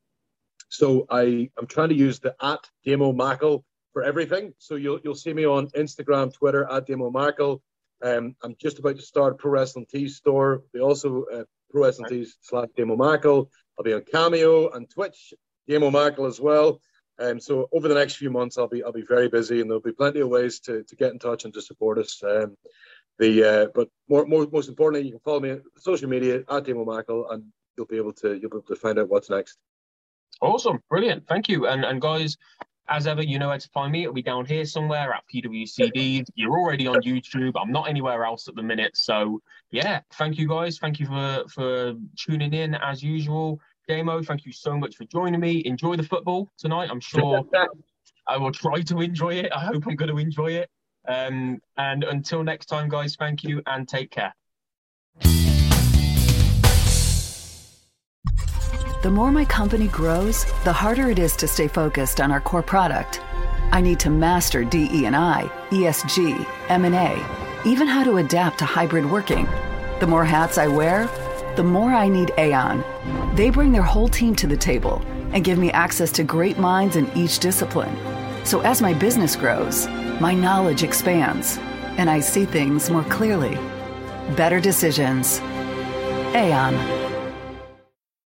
So I I'm trying to use the at Damo Mackle for everything. So you'll you'll see me on Instagram, Twitter at Damo Mackle. Um, I'm just about to start a Pro Wrestling Tees store. We also uh, Pro Wrestling Tees slash Damo Mackle. I'll be on Cameo and Twitch, Damo Mackle as well. Um, so over the next few months, I'll be I'll be very busy, and there'll be plenty of ways to, to get in touch and to support us. Um, the uh, but more, more most importantly, you can follow me on social media at Damo Mackle, and you'll be able to you'll be able to find out what's next. Awesome, brilliant, thank you, and and guys, as ever, you know where to find me. It'll be down here somewhere at PWCD. You're already on YouTube. I'm not anywhere else at the minute. So yeah, thank you guys. Thank you for for tuning in as usual. Damo, thank you so much for joining me. Enjoy the football tonight. I'm sure I will try to enjoy it. I hope I'm going to enjoy it. Um, and until next time, guys, thank you and take care. The more my company grows, the harder it is to stay focused on our core product. I need to master DE&I, ESG, M&A, even how to adapt to hybrid working. The more hats I wear, the more I need Aon. They bring their whole team to the table and give me access to great minds in each discipline. So as my business grows, my knowledge expands and I see things more clearly. Better decisions. Aon.